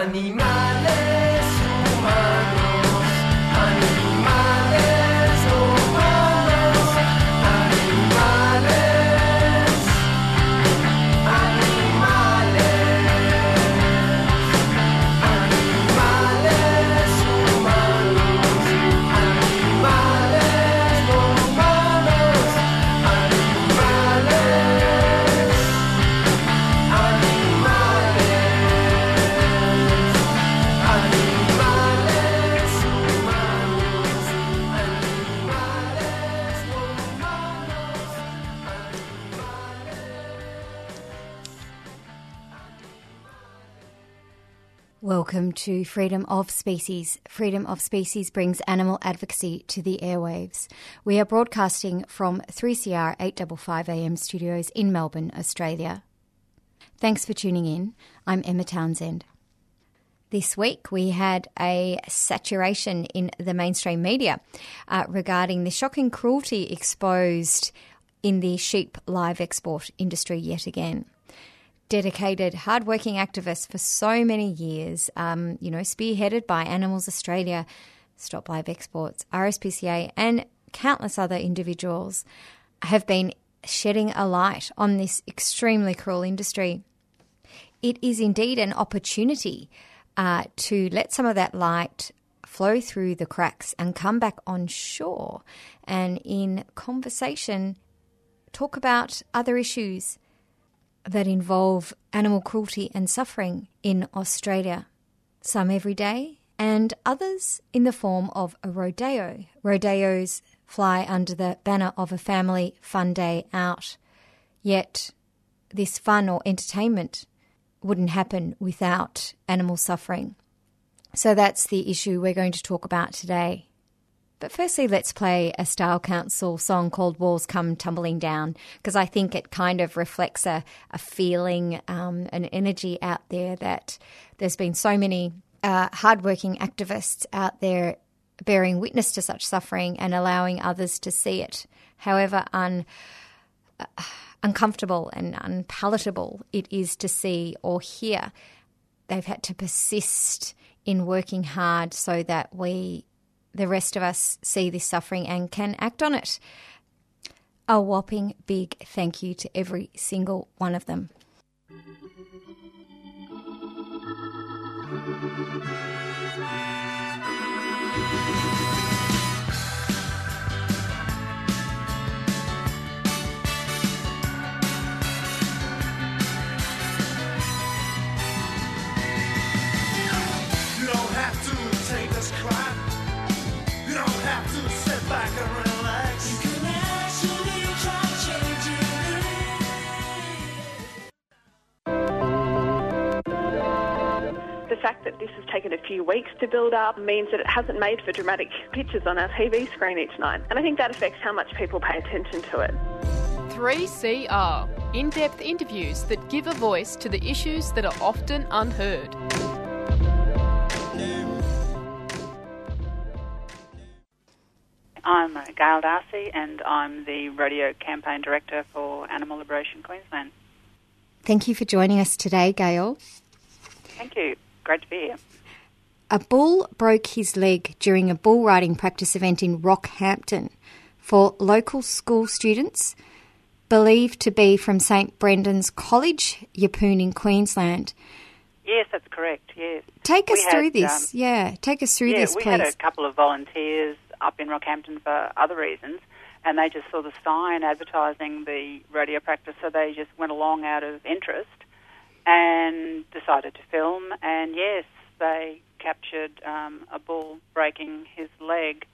animals。Welcome to Freedom of Species. Freedom of Species brings animal advocacy to the airwaves. We are broadcasting from 3CR 855 AM studios in Melbourne, Australia. Thanks for tuning in. I'm Emma Townsend. This week we had a saturation in the mainstream media uh, regarding the shocking cruelty exposed in the sheep live export industry yet again dedicated, hardworking activists for so many years, um, you know, spearheaded by Animals Australia, Stop Live Exports, RSPCA, and countless other individuals, have been shedding a light on this extremely cruel industry. It is indeed an opportunity uh, to let some of that light flow through the cracks and come back on shore and in conversation talk about other issues that involve animal cruelty and suffering in Australia, some every day, and others in the form of a rodeo. Rodeos fly under the banner of a family fun day out, yet this fun or entertainment wouldn't happen without animal suffering. So that's the issue we're going to talk about today. But firstly, let's play a Style Council song called Walls Come Tumbling Down, because I think it kind of reflects a, a feeling, um, an energy out there that there's been so many uh, hardworking activists out there bearing witness to such suffering and allowing others to see it. However, un, uh, uncomfortable and unpalatable it is to see or hear, they've had to persist in working hard so that we the rest of us see this suffering and can act on it. A whopping big thank you to every single one of them. The fact that this has taken a few weeks to build up means that it hasn't made for dramatic pictures on our TV screen each night. And I think that affects how much people pay attention to it. 3CR in depth interviews that give a voice to the issues that are often unheard. I'm Gail Darcy, and I'm the rodeo campaign director for Animal Liberation Queensland. Thank you for joining us today, Gail. Thank you. Great to be here. A bull broke his leg during a bull riding practice event in Rockhampton for local school students, believed to be from St Brendan's College, Yeppoon in Queensland. Yes, that's correct. Yes. Take us We through had, this. um, yeah, take us through yeah, this, we please. had a couple of volunteers up in Rockhampton for other reasons, and they just saw the sign advertising the rodeo practice, so they just went along out of interest and decided to film. And yes, they captured um, a bull breaking his leg,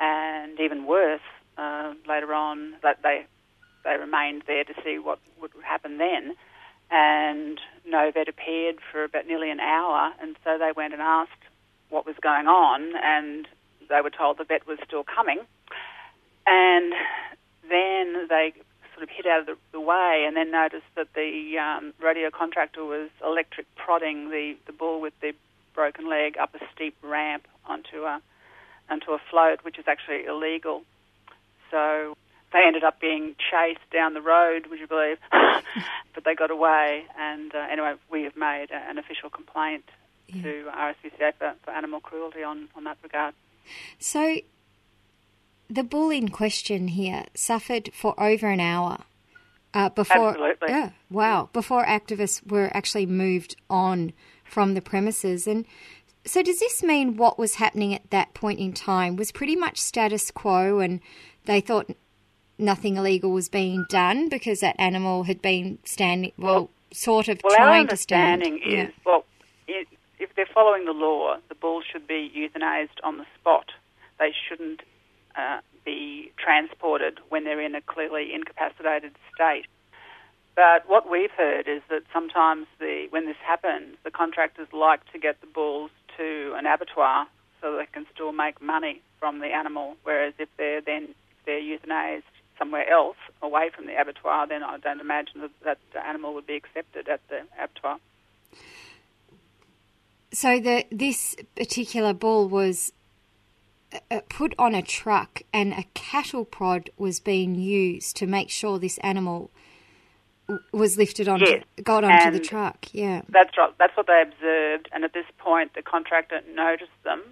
and even worse, uh, later on, that they they remained there to see what would happen then. and no vet appeared for about nearly an hour, and so they went and asked what was going on, and they were told the vet was still coming, and then they sort of hid out of the, the way, and then noticed that the um, rodeo contractor was electric prodding the, the bull with the broken leg up a steep ramp onto a onto a float, which is actually illegal. So they ended up being chased down the road, would you believe? but they got away, and uh, anyway, we have made a, an official complaint to RSPCA for, for animal cruelty on, on that regard. So, the bull in question here suffered for over an hour uh, before. Absolutely. Yeah, wow. Before activists were actually moved on from the premises, and so does this mean what was happening at that point in time was pretty much status quo, and they thought nothing illegal was being done because that animal had been standing, well, sort of Well, trying to stand. understanding Yeah. is, well, i if they're following the law, the bull should be euthanized on the spot. They shouldn't uh, be transported when they're in a clearly incapacitated state. But what we've heard is that sometimes the when this happens, the contractors like to get the bulls to an abattoir so they can still make money from the animal. Whereas if they're then if they're euthanized somewhere else away from the abattoir, then I don't imagine that that the animal would be accepted at the abattoir. So the this particular bull was uh, put on a truck, and a cattle prod was being used to make sure this animal was lifted onto, Yes, got onto the truck. Yeah. That's right. That's what they observed, and at this point, the contractor noticed them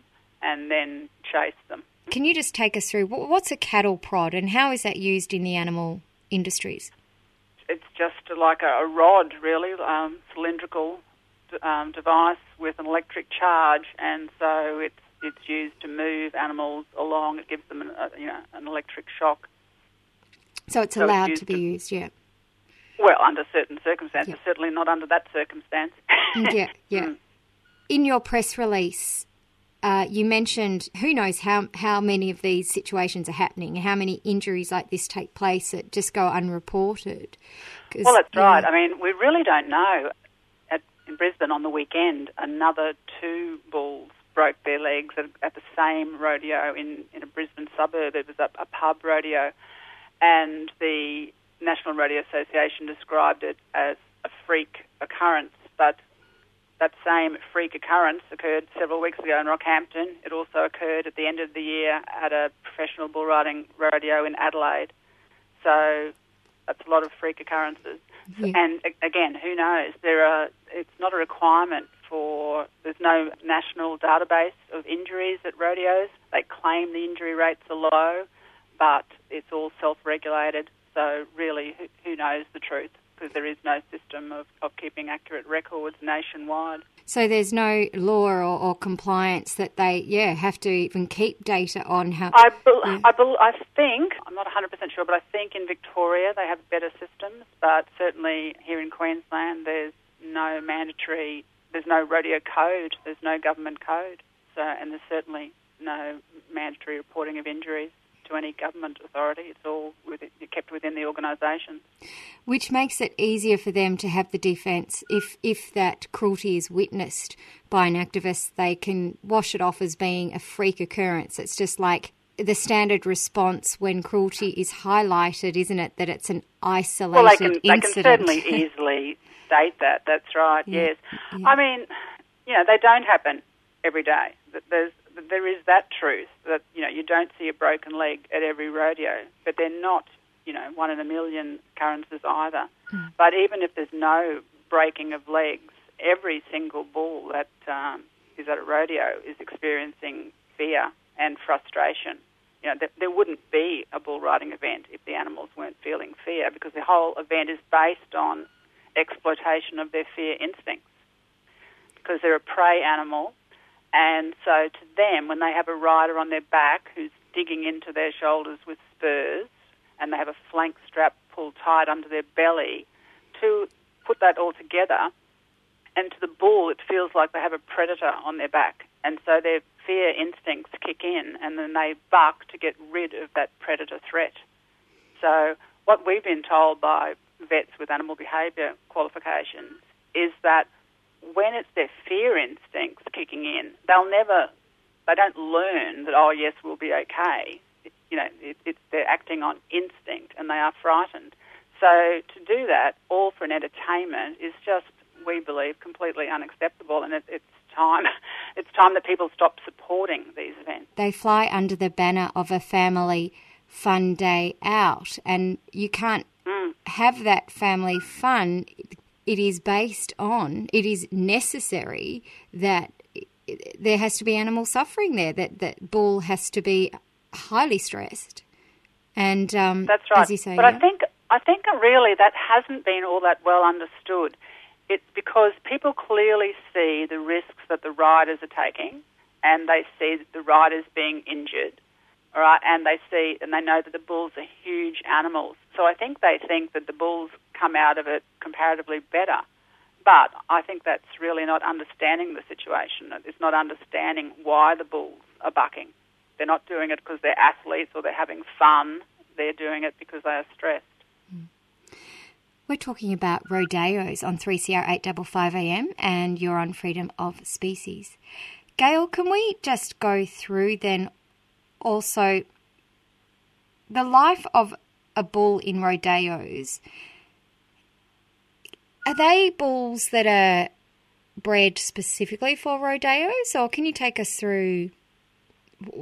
and then chased them. Can you just take us through what's a cattle prod, and how is that used in the animal industries? It's just like a, a rod, really, um, cylindrical um, device with an electric charge, and so it's it's used to move animals along. It gives them an, uh, you know an electric shock. So it's So allowed used to be to- used. Yeah. Well, under certain circumstances, Yeah. certainly not under that circumstance. yeah, yeah. Mm. In your press release, uh, you mentioned who knows how how many of these situations are happening, how many injuries like this take place that just go unreported. Well, that's yeah, right. I mean, we really don't know. In Brisbane on the weekend, another two bulls broke their legs at, at the same rodeo in, in a Brisbane suburb. It was a, a pub rodeo, and the National Rodeo Association described it as a freak occurrence. But that same freak occurrence occurred several weeks ago in Rockhampton. It also occurred at the end of the year at a professional bull riding rodeo in Adelaide. So that's a lot of freak occurrences. Yeah. And again, who knows? There are. It's not a requirement for. There's no national database of injuries at rodeos. They claim the injury rates are low, but it's all self-regulated. So really, who, who knows the truth? Because there is no system of, of keeping accurate records nationwide. So there's no law or, or compliance that they yeah have to even keep data on how. I, bel Yeah. I, bel I think, I'm not 100% sure, but I think in Victoria they have better systems, but certainly here in Queensland there's no mandatory, there's no rodeo code, there's no government code, so and there's certainly no mandatory reporting of injuries to any government authority. It's all within, kept within the organisation. which makes it easier for them to have the defence if if that cruelty is witnessed by an activist they can wash it off as being a freak occurrence it's just like the standard response when cruelty is highlighted isn't it that it's an isolated Well, they can, they can incident certainly easily state that. That's right. Yes. I mean, you know, they don't happen every day. There's there is that truth that you know you don't see a broken leg at every rodeo, but they're not you know one in a million occurrences either. But even if there's no breaking of legs, every single bull that um, is at a rodeo is experiencing fear and frustration. You know, th- there wouldn't be a bull riding event if the animals weren't feeling fear because the whole event is based on exploitation of their fear instincts because they're a prey animal. And so to them, when they have a rider on their back who's digging into their shoulders with spurs and they have a flank strap pulled tight under their belly, to put that all together, and to the bull, it feels like they have a predator on their back. And so their fear instincts kick in and then they buck to get rid of that predator threat. So what we've been told by vets with animal behaviour qualifications is that when it's their fear instincts kicking in, they'll never, they don't learn that, oh, yes, we'll be okay. You know, it, it's, they're acting on instinct and they are frightened. So to do that, all for an entertainment, is just, we believe, completely unacceptable. And it, it's time, it's time that people stop supporting these events. They fly under the banner of a family fun day out, and you can't mm. have that family fun. It is based on, it is necessary that there has to be animal suffering there, that, that bull has to be highly stressed. And um, That's right. say, but yeah. I think I think really that hasn't been all that well understood. It's because people clearly see the risks that the riders are taking, and they see the riders being injured. Right, and they see and they know that the bulls are huge animals. So I think they think that the bulls come out of it comparatively better. But I think that's really not understanding the situation. It's not understanding why the bulls are bucking. They're not doing it because they're athletes or they're having fun. They're doing it because they are stressed. Mm. We're talking about rodeos on 3CR 855 AM and you're on Freedom of Species. Gail, can we just go through then also the life of a bull in rodeos? Are they bulls that are bred specifically for rodeos or can you take us through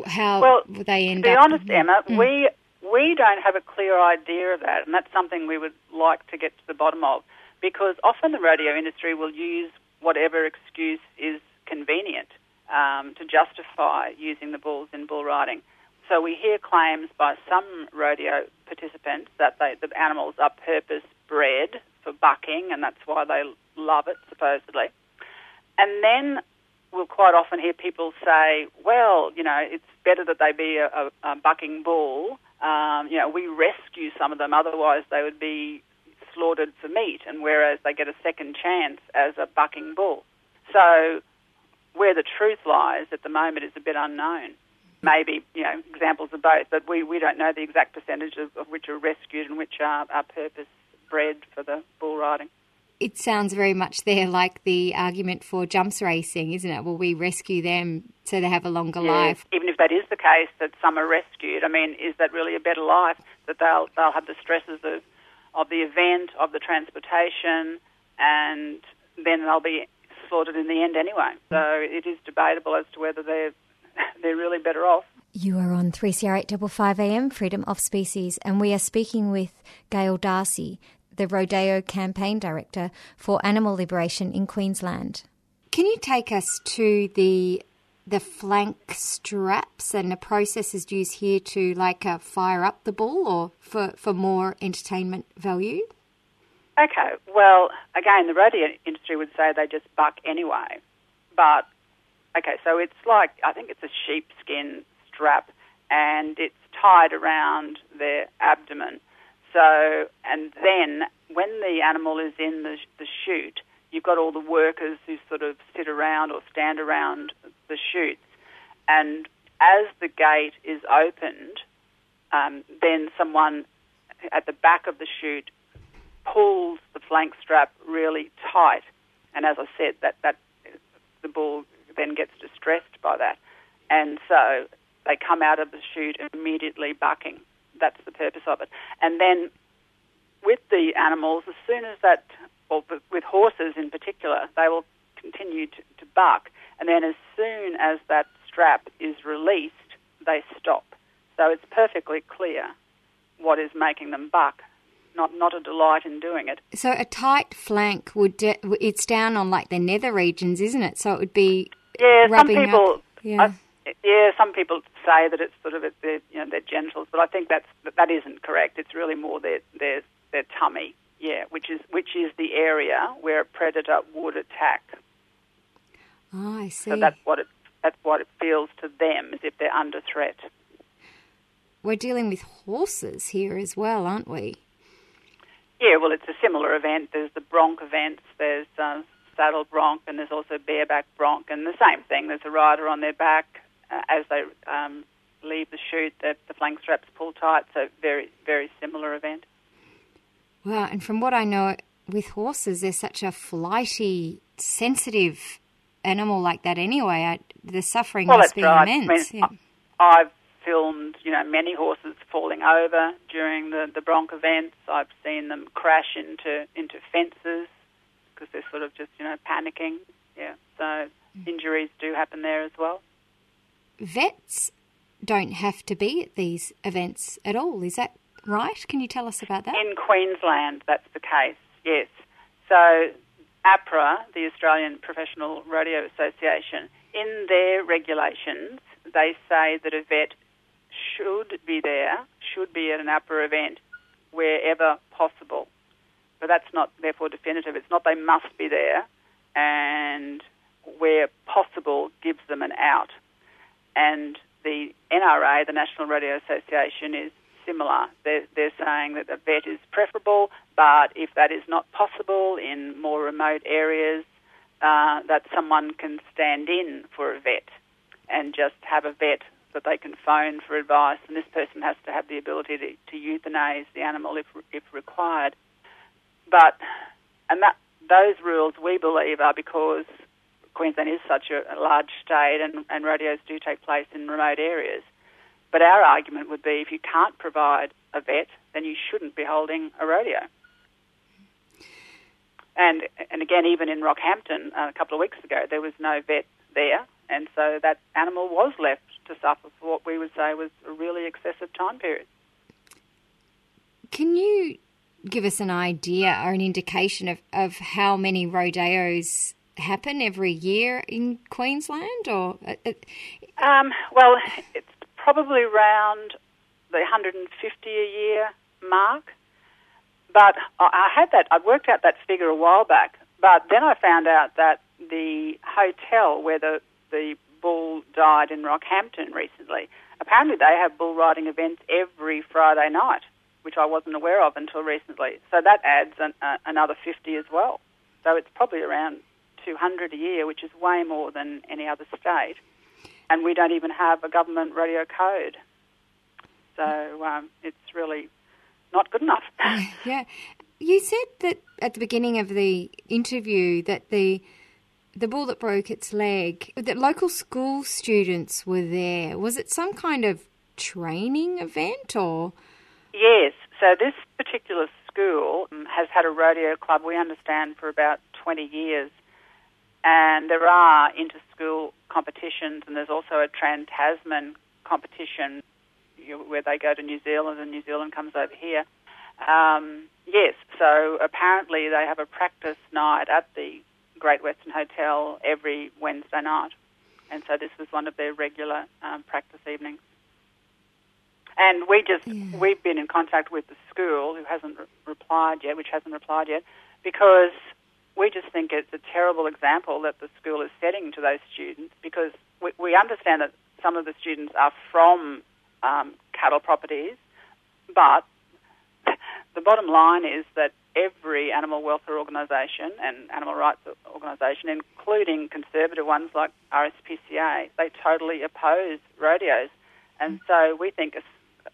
how Well, they end up? to be up? honest, Emma, mm. we we don't have a clear idea of that, and that's something we would like to get to the bottom of, because often the rodeo industry will use whatever excuse is convenient um, to justify using the bulls in bull riding. So we hear claims by some rodeo participants that they, the animals are purpose bred for bucking, and that's why they love it supposedly. And then we'll quite often hear people say, well, you know, it's better that they be a, a, a bucking bull. Um, you know, we rescue some of them, otherwise they would be slaughtered for meat, and whereas they get a second chance as a bucking bull. So where the truth lies at the moment is a bit unknown. Maybe, you know, examples of both, but we, we don't know the exact percentage of, of which are rescued and which are, are purpose bred for the bull riding. it sounds very much there like the argument for jumps racing, isn't it? Well, we rescue them so they have a longer life. Even if that is the case, that some are rescued, I mean, is that really a better life? That they'll they'll have the stresses of of the event, of the transportation, and then they'll be slaughtered in the end anyway. So it is debatable as to whether they're they're really better off. You are on 3CR 855 AM, Freedom of Species, and we are speaking with Gail Darcy, the Rodeo Campaign Director for Animal Liberation in Queensland. Can you take us to the the flank straps and the processes used here to like uh, fire up the bull or for, for more entertainment value? Okay, well, again, the rodeo industry would say they just buck anyway. But, okay, so it's like, I think it's a sheepskin strap and it's tied around their abdomen. So, and then when the animal is in the, the chute, you've got all the workers who sort of sit around or stand around the chutes. And as the gate is opened, um, then someone at the back of the chute pulls the flank strap really tight. And as I said, that, that the bull then gets distressed by that. And so they come out of the chute immediately bucking. That's the purpose of it. And then with the animals, as soon as that, or with horses in particular, they will continue to, to buck. And then as soon as that strap is released, they stop. So it's perfectly clear what is making them buck. Not, not a delight in doing it. So a tight flank would de- it's down on like the nether regions, isn't it? So it would be Yeah, some people. up. Yeah. I- yeah, some people say that it's sort of at their, you know, their genitals, but I think that's that, that isn't correct. It's really more their their their tummy. Yeah, which is which is the area where a predator would attack. oh, I see. So that's what it that's what it feels to them as if they're under threat. We're dealing with horses here as well, aren't we? Yeah, well, it's a similar event. There's the bronc events. There's uh, saddle bronc, and there's also bareback bronc, and the same thing. There's a rider on their back uh, as they um, leave the chute. The, the flank straps pull tight. So very very similar event. Wow, and from what I know with horses, they're such a flighty, sensitive animal like that anyway. I, the suffering Well, must be right. immense. I mean, yeah. I've filmed, you know, many horses falling over during the, the bronc events. I've seen them crash into into fences because they're sort of just, you know, panicking. Yeah, so mm. injuries do happen there as well. Vets don't have to be at these events at all. Is that right? Can you tell us about that? In Queensland, that's the case, yes. So, APRA, the Australian Professional Rodeo Association, in their regulations, they say that a vet should be there, should be at an APRA event wherever possible. But that's not, therefore, definitive. It's not they must be there, and where possible gives them an out. And the NRA, the National Rodeo Association, is similar. They're, they're saying that a vet is preferable, but if that is not possible in more remote areas, uh, that someone can stand in for a vet and just have a vet that they can phone for advice, and this person has to have the ability to, to euthanize the animal if, if required. But, and that, those rules we believe are because Queensland is such a, a large state and, and rodeos do take place in remote areas. But our argument would be if you can't provide a vet, then you shouldn't be holding a rodeo. And and again, even in Rockhampton uh, a couple of weeks ago, there was no vet there, and so that animal was left to suffer for what we would say was a really excessive time period. Can you give us an idea or an indication of, of how many rodeos happen every year in Queensland? Or uh, uh, Um, well, it's probably around the 150 a year mark. But I I had that, I worked out that figure a while back. But then I found out that the hotel where the, the bull died in Rockhampton recently, apparently they have bull riding events every Friday night, which I wasn't aware of until recently. So that adds an, uh, another 50 as well. So it's probably around 200 a year, which is way more than any other state. And we don't even have a government rodeo code. So um, it's really not good enough. yeah, you said that at the beginning of the interview that the the bull that broke its leg, that local school students were there. Was it some kind of training event or? Yes. So this particular school um, has had a rodeo club, we understand, for about 20 years. And there are inter-school competitions, and there's also a Trans-Tasman competition where they go to New Zealand and New Zealand comes over here. Um, yes, so apparently they have a practice night at the Great Western Hotel every Wednesday night. And so this was one of their regular um, practice evenings. And we just we've been in contact with the school who hasn't re- replied yet, which hasn't replied yet, because we just think it's a terrible example that the school is setting to those students. Because we, we understand that some of the students are from um, cattle properties, but the bottom line is that every animal welfare organisation and animal rights organisation, including conservative ones like RSPCA, they totally oppose rodeos. And so we think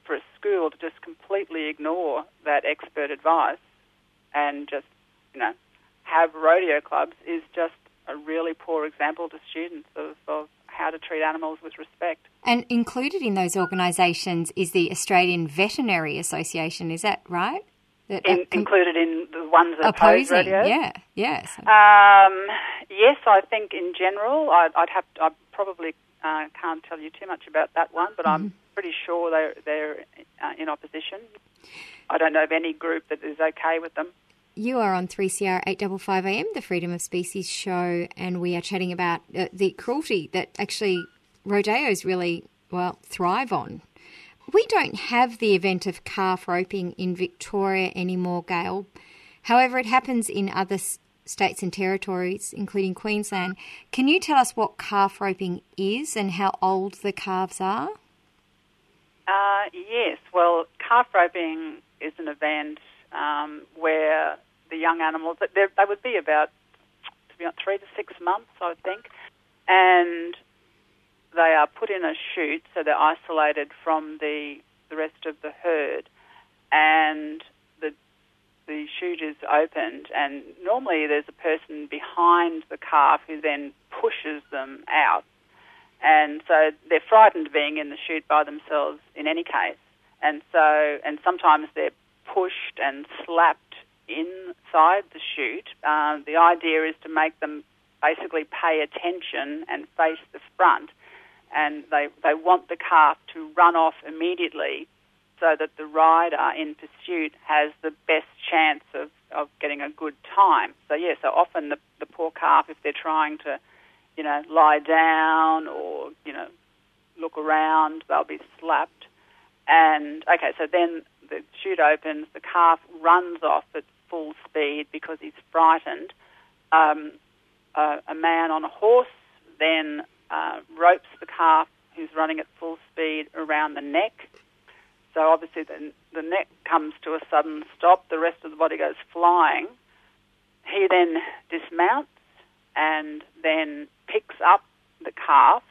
for a school to just completely ignore that expert advice and just, you know, have rodeo clubs is just a really poor example to students of, of how to treat animals with respect. And included in those organisations is the Australian Veterinary Association. Is that right? That In, com- included in the ones that oppose opposing, rodeos. yeah, yes. Um, yes, I think in general, I'd, I'd have to, I probably uh, can't tell you too much about that one, but I'm pretty sure they're they're uh, in opposition. I don't know of any group that is okay with them. You are on 3CR 855am, the Freedom of Species show, and we are chatting about uh, the cruelty that actually rodeos really, well, thrive on. We don't have the event of calf roping in Victoria anymore, Gail. However, it happens in other states and territories, including Queensland. Can you tell us what calf roping is and how old the calves are? Uh, yes, well, calf roping is an event um, where the young animals, they're- would be about, three to six months, I would think, and they are put in a chute, so they're isolated from the, the rest of the herd, and the the chute is opened, and normally there's a person behind the calf who then pushes them out. And so they're frightened being in the chute by themselves in any case. And so, and sometimes they're pushed and slapped inside the chute. Uh, the idea is to make them basically pay attention and face the front. And they, they want the calf to run off immediately so that the rider in pursuit has the best chance of, of getting a good time. So, yeah, so often the, the poor calf, if they're trying to, you know, lie down or, you know, look around, they'll be slapped. And, okay, so then the chute opens, the calf runs off at full speed because he's frightened. Um, a, a man on a horse then uh, ropes the calf who's running at full speed around the neck. So obviously the, the neck comes to a sudden stop, the rest of the body goes flying. He then dismounts and then picks up the calf,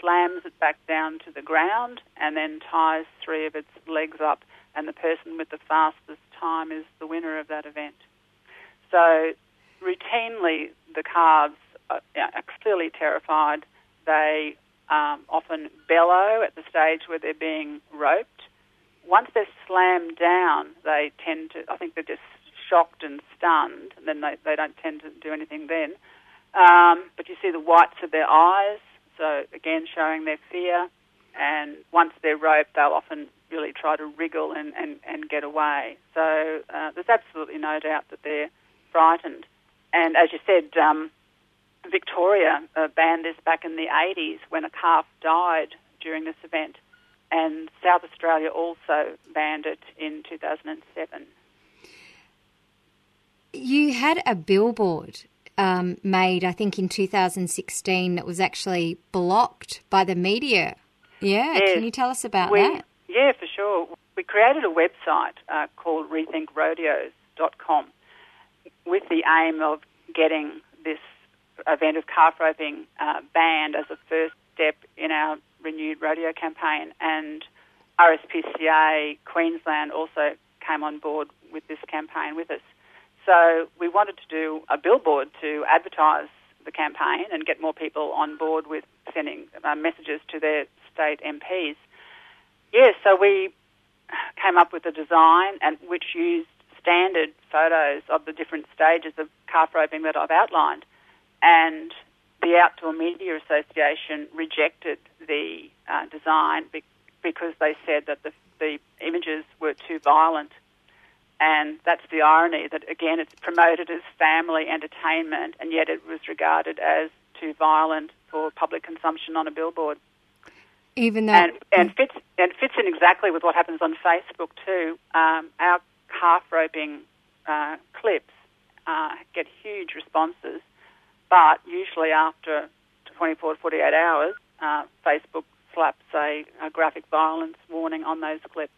slams it back down to the ground, and then ties three of its legs up, and the person with the fastest time is the winner of that event. So routinely the calves are, are clearly terrified. They um, often bellow at the stage where they're being roped. Once they're slammed down, they tend to, I think they're just shocked and stunned, and then they, they don't tend to do anything then. Um, but you see the whites of their eyes, so again showing their fear. And once they're roped, they'll often really try to wriggle and, and, and get away. So uh, there's absolutely no doubt that they're frightened. And as you said, um, Victoria uh, banned this back in the 80s when a calf died during this event, and South Australia also banned it in 2007. You had a billboard um, made, I think, in 2016 that was actually blocked by the media. Yeah, Yes. can you tell us about we, that? Yeah, for sure. We created a website uh, called rethinkrodeos.com with the aim of getting this event of calf roping uh, banned as a first step in our renewed rodeo campaign. And RSPCA Queensland also came on board with this campaign with us. So we wanted to do a billboard to advertise the campaign and get more people on board with sending uh, messages to their state MPs. Yes, so we came up with a design and which used standard photos of the different stages of calf roping that I've outlined. And the Outdoor Media Association rejected the uh, design be- because they said that the, the images were too violent. And that's the irony that, again, it's promoted as family entertainment, and yet it was regarded as too violent for public consumption on a billboard Even though, and and fits and fits in exactly with what happens on Facebook too. Um, our calf roping uh, clips uh, get huge responses, but usually after 24 to 48 hours, uh, Facebook slaps a, a graphic violence warning on those clips.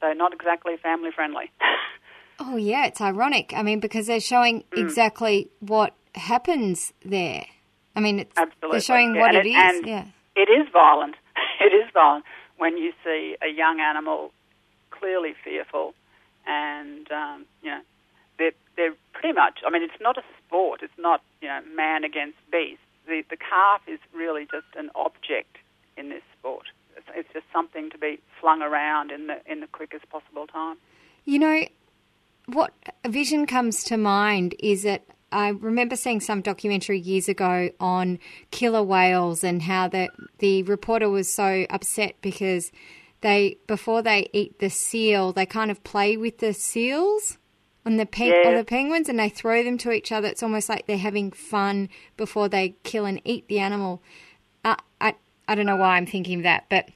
So not exactly family friendly. oh yeah, it's ironic. I mean, because they're showing Mm. exactly what happens there. I mean, it's, Absolutely. they're showing yeah. what and it is. yeah. It is violent. It is violent when you see a young animal clearly fearful, and um, you know they're pretty much. I mean, it's not a sport. It's not you know man against beast. The the calf is really just an object in this sport. It's, it's just something to be flung around in the in the quickest possible time. You know, what a vision comes to mind is that I remember seeing some documentary years ago on killer whales and how the the reporter was so upset because they before they eat the seal they kind of play with the seals on the pe- Yeah. the penguins and they throw them to each other. It's almost like they're having fun before they kill and eat the animal. Uh, I I don't know why I'm thinking that, but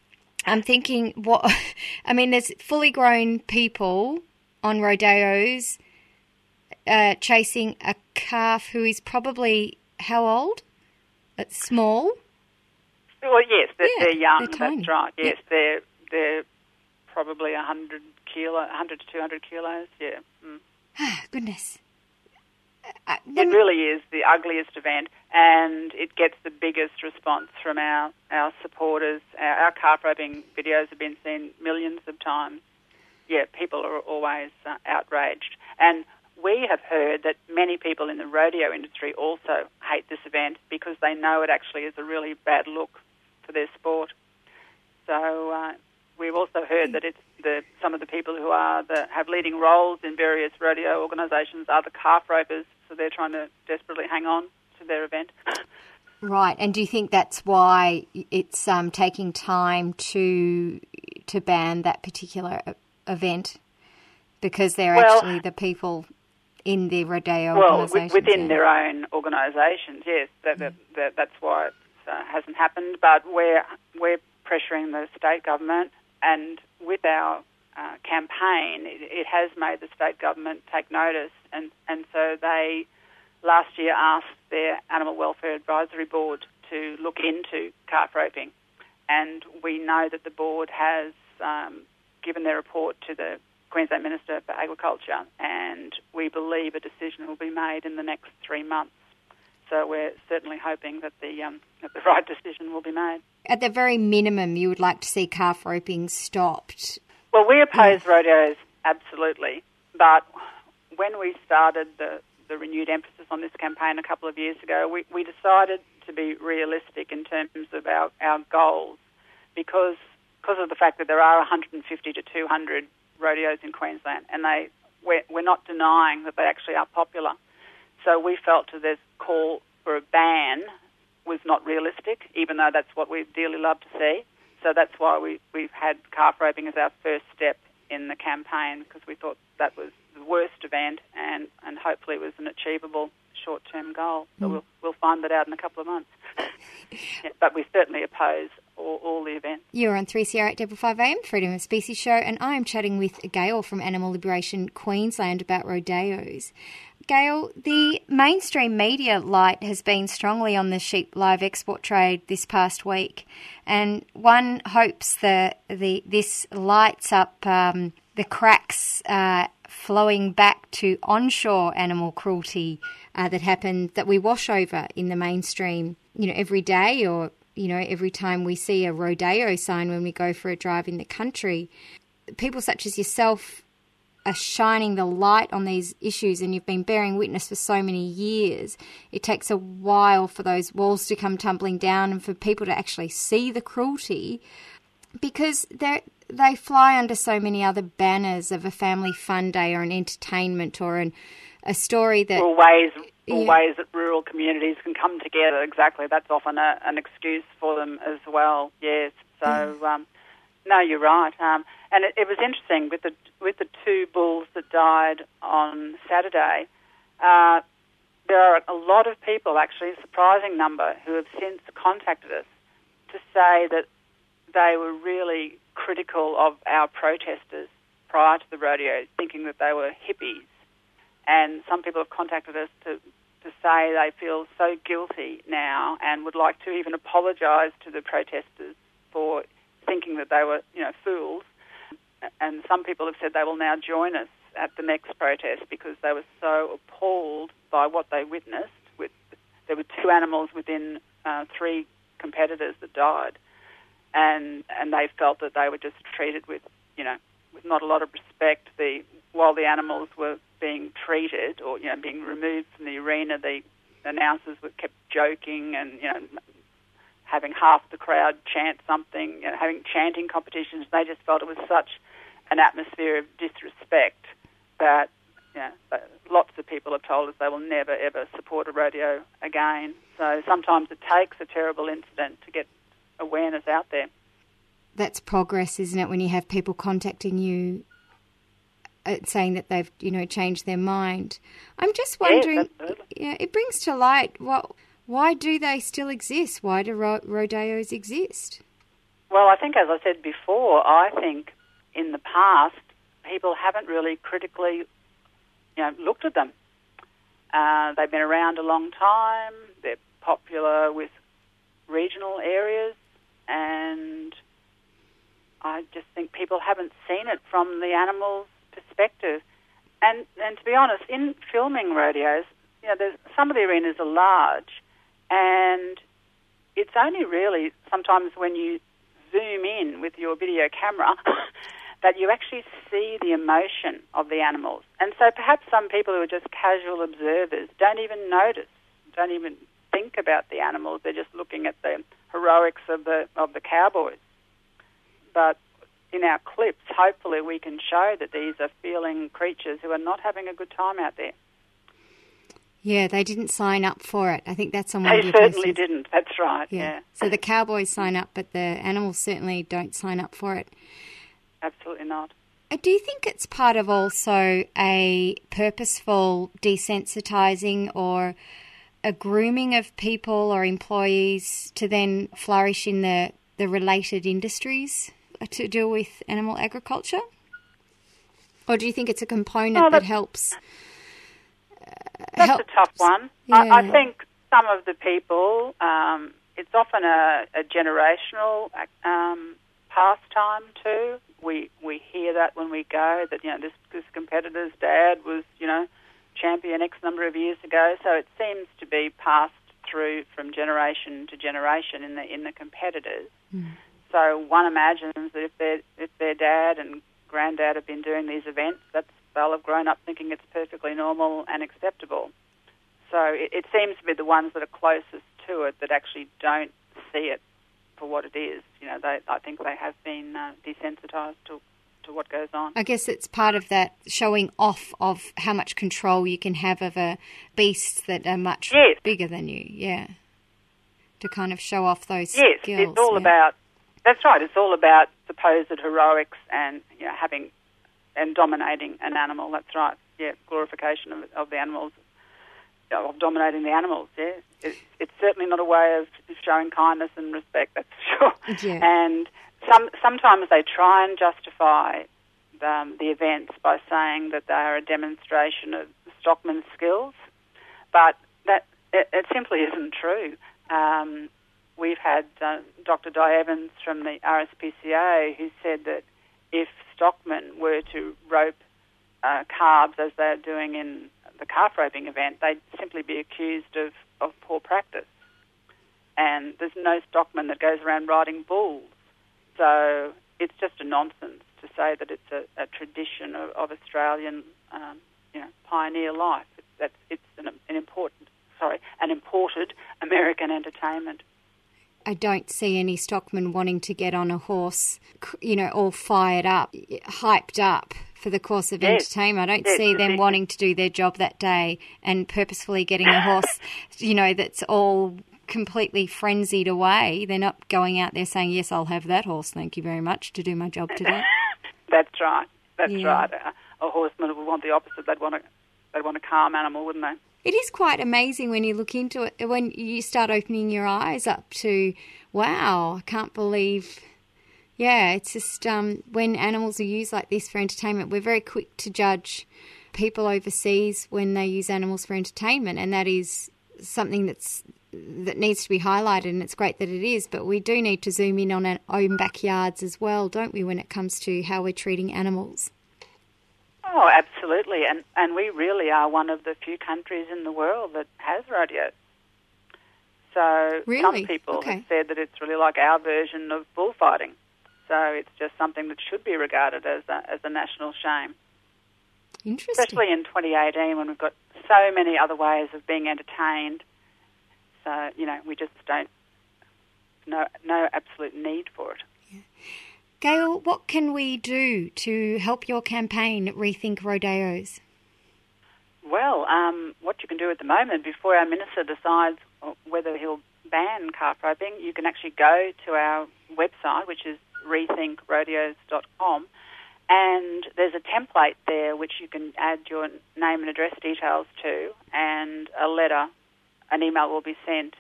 I'm thinking what I mean. There's fully grown people on rodeos uh, chasing a calf who is probably how old? It's small. Well, yes, they're, Yeah, they're young. they're that's right. Yeah. Yes, they're they're probably hundred kilo, hundred to two hundred kilos. Yeah. Mm. Goodness. Uh, It really is the ugliest event, and it gets the biggest response from our, our supporters. Our, our calf roping videos have been seen millions of times. yeah, people are always uh, outraged. And we have heard that many people in the rodeo industry also hate this event because they know it actually is a really bad look for their sport. So uh, we've also heard that it's the some of the people who are the have leading roles in various rodeo organisations are the calf ropers, so they're trying to desperately hang on to their event. Right, and do you think that's why it's um, taking time to to ban that particular event? Because they're Well- actually the people in the rodeo well, organisations. within yeah. their own organisations, yes, that, that, that, that's why it uh, hasn't happened. But we're we're pressuring the state government, and with our uh, campaign, it, it has made the state government take notice, and and so they last year asked their animal welfare advisory board to look into calf roping, and we know that the board has um, given their report to the Queensland Minister for Agriculture, and we believe a decision will be made in the next three months. So we're certainly hoping that the um, that the right decision will be made. At the very minimum, you would like to see calf roping stopped. Well, we oppose rodeos absolutely, but when we started the the renewed emphasis on this campaign a couple of years ago, we, we decided to be realistic in terms of our, our goals because because of the fact that there are 150 to 200 rodeos in Queensland, and they we're, we're not denying that they actually are popular. So we felt that this call for a ban was not realistic, even though that's what we'd dearly love to see. So that's why we, we've had calf roping as our first step in the campaign because we thought that was the worst event and, and hopefully it was an achievable short-term goal. So hmm. we'll, we'll find that out in a couple of months. Yeah, but we certainly oppose all, all the events. You're on 3CR855 AM, Freedom of Species Show, and I am chatting with Gail from Animal Liberation Queensland about rodeos. Gail, the mainstream media light has been strongly on the sheep live export trade this past week, and one hopes that the this lights up um, the cracks uh, flowing back to onshore animal cruelty uh, that happened that we wash over in the mainstream, you know, every day or you know every time we see a rodeo sign when we go for a drive in the country. People such as yourself are shining the light on these issues and you've been bearing witness for so many years, it takes a while for those walls to come tumbling down and for people to actually see the cruelty because they they fly under so many other banners of a family fun day or an entertainment or an, a story that Or ways, or Yeah. ways that rural communities can come together. Exactly, that's often a, an excuse for them as well. Yes. So, um, no, you're right. Um, and it, it was interesting with the with the two bulls that died on Saturday. Uh, there are a lot of people, actually, a surprising number, who have since contacted us to say that they were really critical of our protesters prior to the rodeo, thinking that they were hippies. And some people have contacted us to, to say they feel so guilty now and would like to even apologise to the protesters for thinking that they were, you know, fools. And some people have said they will now join us at the next protest because they were so appalled by what they witnessed. With there were two animals within uh, three competitors that died, and and they felt that they were just treated with, you know, with not a lot of respect. The while the animals were being treated or you know being removed from the arena, the announcers were kept joking and you know having half the crowd chant something, you know, having chanting competitions. They just felt it was such an atmosphere of disrespect that you know, lots of people have told us they will never ever support a rodeo again. So sometimes it takes a terrible incident to get awareness out there. that's progress, isn't it? When you have people contacting you uh, saying that they've, you know, changed their mind. I'm just wondering. absolutely. yeah, it brings to light what. Why do they still exist? Why do ro- rodeos exist? Well, I think, as I said before, I think in the past people haven't really critically, you know, looked at them. Uh, they've been around a long time. They're popular with regional areas, and I just think people haven't seen it from the animal's perspective. And and to be honest, in filming rodeos, you know, some of the arenas are large, and it's only really sometimes when you zoom in with your video camera that you actually see the emotion of the animals. And so perhaps some people who are just casual observers don't even notice, don't even think about the animals. They're just looking at the heroics of the of the cowboys. But in our clips, hopefully we can show that these are feeling creatures who are not having a good time out there. Yeah, they didn't sign up for it. I think that's on one They certainly posters. didn't. That's right. Yeah. So the cowboys sign up, but the animals certainly don't sign up for it. absolutely not. Uh, Do you think it's part of also a purposeful desensitizing or a grooming of people or employees to then flourish in the, the related industries to deal with animal agriculture? Or do you think it's a component that helps? That's helps? a tough one. I, I think some of the people, um, it's often a, a generational um, pastime too. We we hear that when we go that you know this this competitor's dad was you know champion X number of years ago. So it seems to be passed through from generation to generation in the in the competitors. So one imagines that if their if their dad and granddad have been doing these events, that's they'll have grown up thinking it's perfectly normal and acceptable. So it, it seems to be the ones that are closest to it that actually don't see it for what it is. You know, they I think they have been uh, desensitized to to what goes on. I guess it's part of that showing off of how much control you can have over beasts that are much Yes. bigger than you. Yeah. To kind of show off those Yes, skills. it's all yeah. about. That's right. It's all about supposed heroics and you know having and dominating an animal. That's right. Yeah, glorification of, of the animals, of dominating the animals. Yeah, it, it's certainly not a way of showing kindness and respect. That's for sure. Yeah. And some sometimes they try and justify um, the events by saying that they are a demonstration of stockman's skills, but that it, it simply isn't true. Um, we've had uh, Dr. Di Evans from the RSPCA who said that if stockmen were to rope uh, calves as they're doing in the calf roping event, they'd simply be accused of, of poor practice. And there's no stockman that goes around riding bulls. So it's just a nonsense to say that it's a, a tradition of, of Australian, um, you know, pioneer life. It's, that's, it's an, an important, sorry, an imported American entertainment. I don't see any stockman wanting to get on a horse, you know, all fired up, hyped up for the course of Yes. entertainment. I don't Yes, see them wanting to do their job that day and purposefully getting a horse, you know, that's all completely frenzied away. They're not going out there saying, "Yes, I'll have that horse. Thank you very much to do my job today." That's right. That's Yeah. right. A, a horseman would want the opposite. They'd want a, they'd want a calm animal, wouldn't they? It is quite amazing when you look into it, when you start opening your eyes up to, wow, I can't believe. Yeah, it's just um, when animals are used like this for entertainment, we're very quick to judge people overseas when they use animals for entertainment, and that is something that's that needs to be highlighted, and it's great that it is. But we do need to zoom in on our own backyards as well, don't we, when it comes to how we're treating animals? Oh, absolutely. And and we really are one of the few countries in the world that has rodeo. So Really? some people Okay. have said that it's really like our version of bullfighting. So it's just something that should be regarded as a, as a national shame, Interesting. especially in 2018 when we've got so many other ways of being entertained. So you know we just don't no no absolute need for it. Gail, what can we do to help your campaign Rethink Rodeos? Well, um, what you can do at the moment, before our minister decides whether he'll ban calf roping, you can actually go to our website, which is rethinkrodeos.com, and there's a template there which you can add your name and address details to, and a letter, an email will be sent.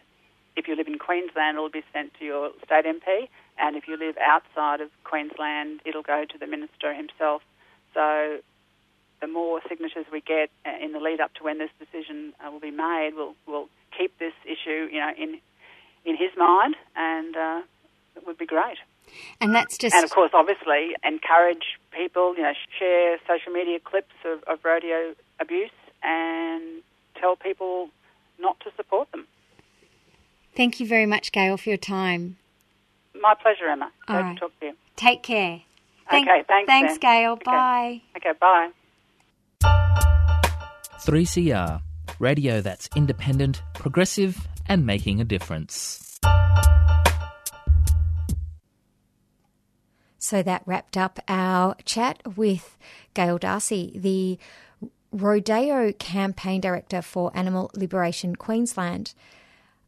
If you live in Queensland, it will be sent to your state MP, and if you live outside of Queensland, it'll go to the minister himself. So the more signatures we get uh, in the lead up to when this decision uh, will be made, will will keep this issue, you know, in in his mind, and uh, it would be great. And that's just And of course, obviously, encourage people, you know, share social media clips of, of rodeo abuse, and tell people not to support them. thank you very much, Gail, for your time. My pleasure, Emma. All Great right. to talk to you. Take care. Thank- okay, thanks. Thanks, then. Gail. Okay. Bye. Okay, bye. 3CR, radio that's independent, progressive, and making a difference. So that wrapped up our chat with Gail Darcy, the Rodeo Campaign Director for Animal Liberation Queensland.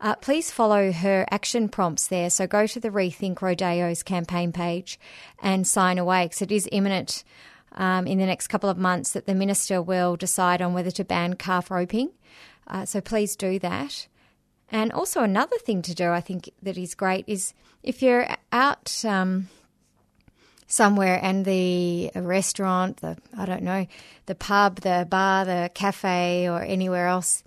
Uh, please follow her action prompts there. So go to the Rethink Rodeos campaign page and sign away because it is imminent um, in the next couple of months that the minister will decide on whether to ban calf roping. Uh, so please do that. And also another thing to do, I think that is great, is if you're out. Um, somewhere and the restaurant, the I don't know, the pub, the bar, the cafe, or anywhere else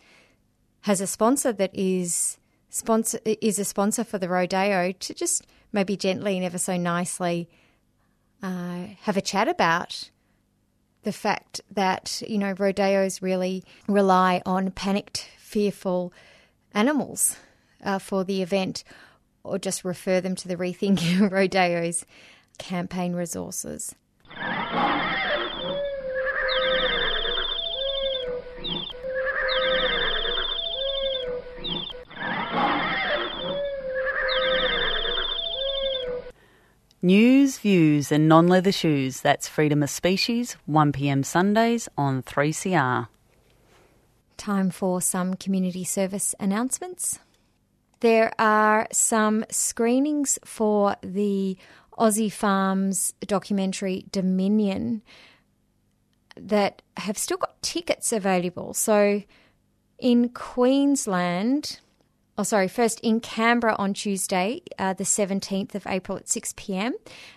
has a sponsor that is sponsor is a sponsor for the rodeo to just maybe gently and ever so nicely uh, have a chat about the fact that you know rodeos really rely on panicked, fearful animals uh, for the event, or just refer them to the Rethink Rodeos campaign resources. News, views, and non leather shoes. That's Freedom of Species, 1pm Sundays on 3CR. Time for some community service announcements. There are some screenings for the Aussie Farms documentary Dominion that have still got tickets available. So in Queensland, oh sorry, first in Canberra on Tuesday, uh, the 17th of April at 6 pm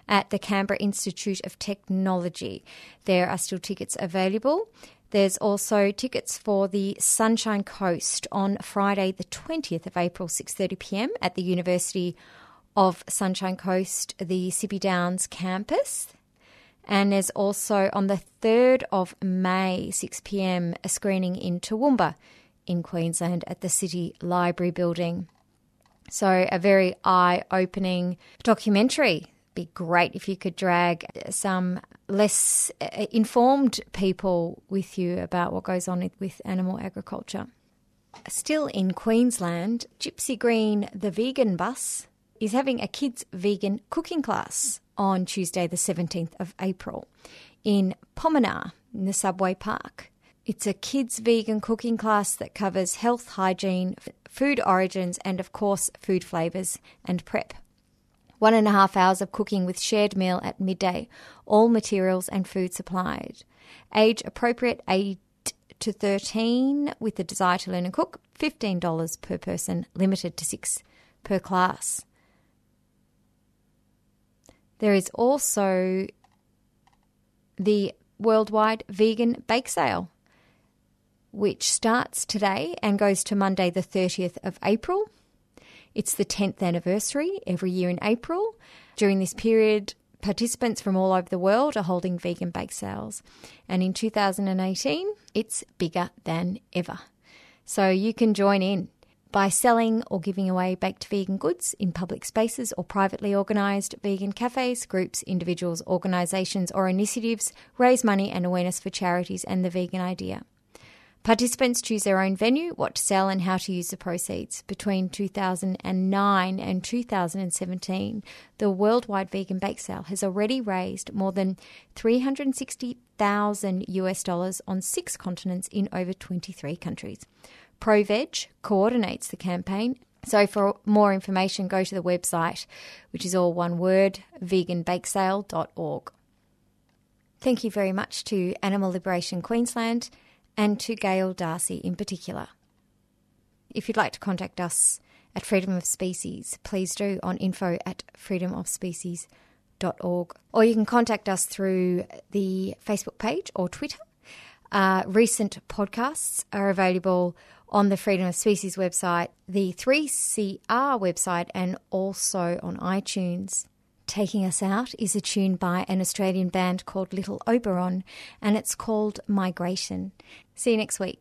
at the Canberra Institute of Technology. There are still tickets available. There's also tickets for the Sunshine Coast on Friday, the 20th of April, 6:30 p.m. at the University of Sunshine Coast, the Sippy Downs campus. And there's also on the 3rd of May, 6 pm, a screening in Toowoomba in Queensland at the City Library building. So, a very eye opening documentary. Be great if you could drag some less uh, informed people with you about what goes on with animal agriculture. Still in Queensland, Gypsy Green, the vegan bus, is having a kids' vegan cooking class on Tuesday, the 17th of April, in Pominar, in the Subway Park. It's a kids' vegan cooking class that covers health, hygiene, food origins, and of course, food flavours and prep. One and a half hours of cooking with shared meal at midday, all materials and food supplied. Age appropriate 8 to 13 with the desire to learn and cook, $15 per person, limited to 6 per class. There is also the worldwide vegan bake sale, which starts today and goes to Monday, the 30th of April. It's the 10th anniversary every year in April. During this period, participants from all over the world are holding vegan bake sales. And in 2018, it's bigger than ever. So you can join in by selling or giving away baked vegan goods in public spaces or privately organised vegan cafes, groups, individuals, organisations, or initiatives raise money and awareness for charities and the vegan idea. Participants choose their own venue, what to sell, and how to use the proceeds. Between 2009 and 2017, the worldwide vegan bake sale has already raised more than 360,000 US dollars on six continents in over 23 countries. ProVeg coordinates the campaign. So, for more information, go to the website, which is all one word veganbakesale.org. Thank you very much to Animal Liberation Queensland and to Gail Darcy in particular. If you'd like to contact us at Freedom of Species, please do on info at freedomofspecies.org. Or you can contact us through the Facebook page or Twitter. Uh, recent podcasts are available on the Freedom of Species website, the 3CR website, and also on iTunes. Taking us out is a tune by an Australian band called Little Oberon, and it's called Migration. See you next week.